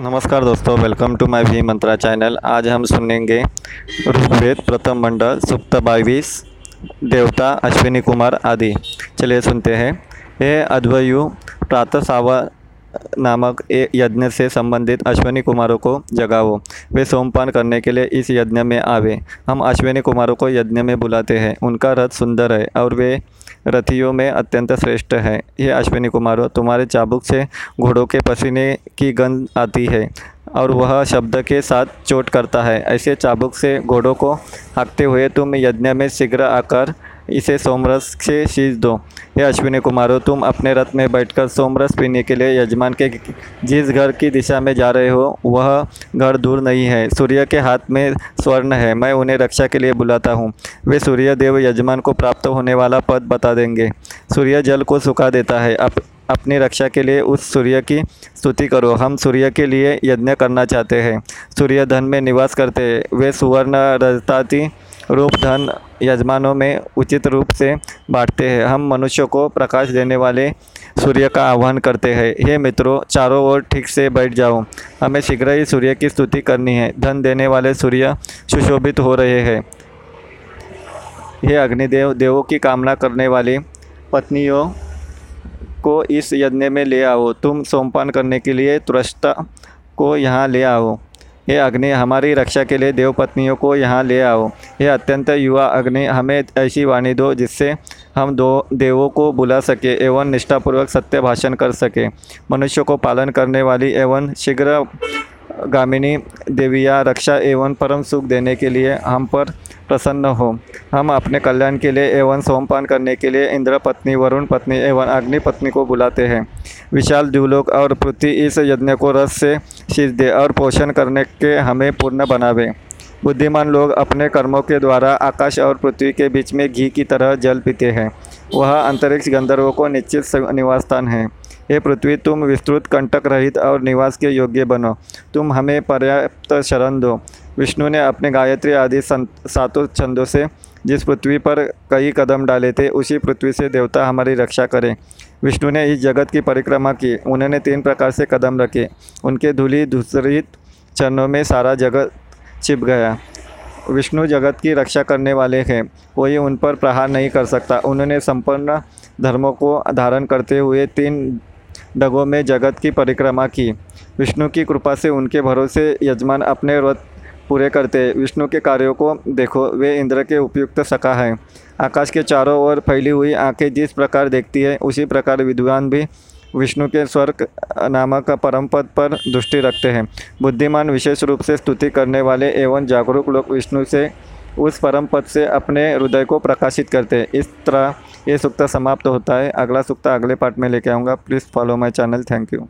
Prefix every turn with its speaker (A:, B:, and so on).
A: नमस्कार दोस्तों welcome to my भी मंत्रा चैनल आज हम सुनेंगे ऋग्वेद प्रथम मंडल, सुप्त बाईस, देवता, अश्विनी कुमार आदि। चलिए सुनते हैं। हे अद्वयु, प्रातः सावा नामक यज्ञ से संबंधित अश्विनी कुमारों को जगाओ वे सोमपान करने के लिए इस यज्ञ में आवे। हम अश्विनी कुमारों को यज्ञ में बुलाते हैं। उनका रथ सुंदर है और वे रथियों में अत्यंत श्रेष्ठ है। ये अश्विनी कुमारों, तुम्हारे चाबुक से घोड़ों के पसीने की गंध आती है। और वह शब्द के साथ चोट करता है। ऐसे चाबुक से घोड़ों को हाँकते हुए तुम यज्ञ में शीघ्र आकर इसे सोमरस से शीज दो। हे अश्विनी कुमारों, तुम अपने रथ में बैठकर सोमरस पीने के लिए यजमान के जिस घर की दिशा में जा रहे हो, वह घर दूर नहीं है। सूर्य के हाथ में स्वर्ण है, मैं उन्हें रक्षा के लिए बुलाता हूँ। वे सूर्य देव यजमान को प्राप्त होने वाला पद बता देंगे। सूर्य जल को सुखा देता है। अप अपनी रक्षा के लिए उस सूर्य की स्तुति करो। हम सूर्य के लिए यज्ञ करना चाहते हैं। सूर्य धन में निवास करते हैं वे सुवर्ण रजताती रूप धन यजमानों में उचित रूप से बांटते हैं। हम मनुष्यों को प्रकाश देने वाले सूर्य का आह्वान करते हैं। हे मित्रों, चारों ओर ठीक से बैठ जाओ। हमें शीघ्र ही सूर्य की स्तुति करनी है। धन देने वाले सूर्य सुशोभित हो रहे हैं। हे अग्निदेव, देवों की कामना करने वाली पत्नियों को इस यज्ञ में ले आओ। तुम सोमपान करने के लिए तुरस्ता को यहाँ ले आओ। हे अग्नि, हमारी रक्षा के लिए देव पत्नियों को यहाँ ले आओ। हे अत्यंत युवा अग्नि, हमें ऐसी वाणी दो जिससे हम दो देवों को बुला सके एवं निष्ठापूर्वक सत्य भाषण कर सके। मनुष्य को पालन करने वाली एवं शीघ्र गामिनी देविया रक्षा एवं परम सुख देने के लिए हम पर प्रसन्न हो। हम अपने कल्याण के लिए एवं सोमपान करने के लिए इंद्र पत्नी, वरुण पत्नी एवं अग्नि पत्नी को बुलाते हैं। विशाल, द्यूलोक और पृथ्वी इस यज्ञ को रस से शीश दे और पोषण करने के हमें पूर्ण बनावे। बुद्धिमान लोग अपने कर्मों के द्वारा आकाश और पृथ्वी के बीच में घी की तरह जल पीते हैं। वह अंतरिक्ष गंधर्वों को निश्चित निवास स्थान है। हे पृथ्वी, तुम विस्तृत कंटक रहित और निवास के योग्य बनो। तुम हमें पर्याप्त शरण दो। विष्णु ने अपने गायत्री आदि सातों छंदों से जिस पृथ्वी पर कई कदम डाले थे, उसी पृथ्वी से देवता हमारी रक्षा करें। विष्णु ने इस जगत की परिक्रमा की। उन्होंने तीन प्रकार से कदम रखे। उनके धूली दूसरी चरणों में सारा जगत छिप गया। विष्णु जगत की रक्षा करने वाले हैं। कोई उन पर प्रहार नहीं कर सकता। उन्होंने संपूर्ण धर्मों को धारण करते हुए तीन डगों में जगत की परिक्रमा की। विष्णु की कृपा से उनके भरोसे यजमान अपने व्रत पूरे करते। विष्णु के कार्यों को देखो, वे इंद्र के उपयुक्त सका है। आकाश के चारों ओर फैली हुई आँखें जिस प्रकार देखती है, उसी प्रकार विद्वान भी विष्णु के स्वर्ग नामक परम पद पर दृष्टि रखते हैं। बुद्धिमान, विशेष रूप से स्तुति करने वाले एवं जागरूक लोग विष्णु से उस परम पद से अपने हृदय को प्रकाशित करते हैं। इस तरह ये सूक्त समाप्त होता है। अगला सूक्त अगले पार्ट में लेके आऊँगा। Please follow my channel. Thank you.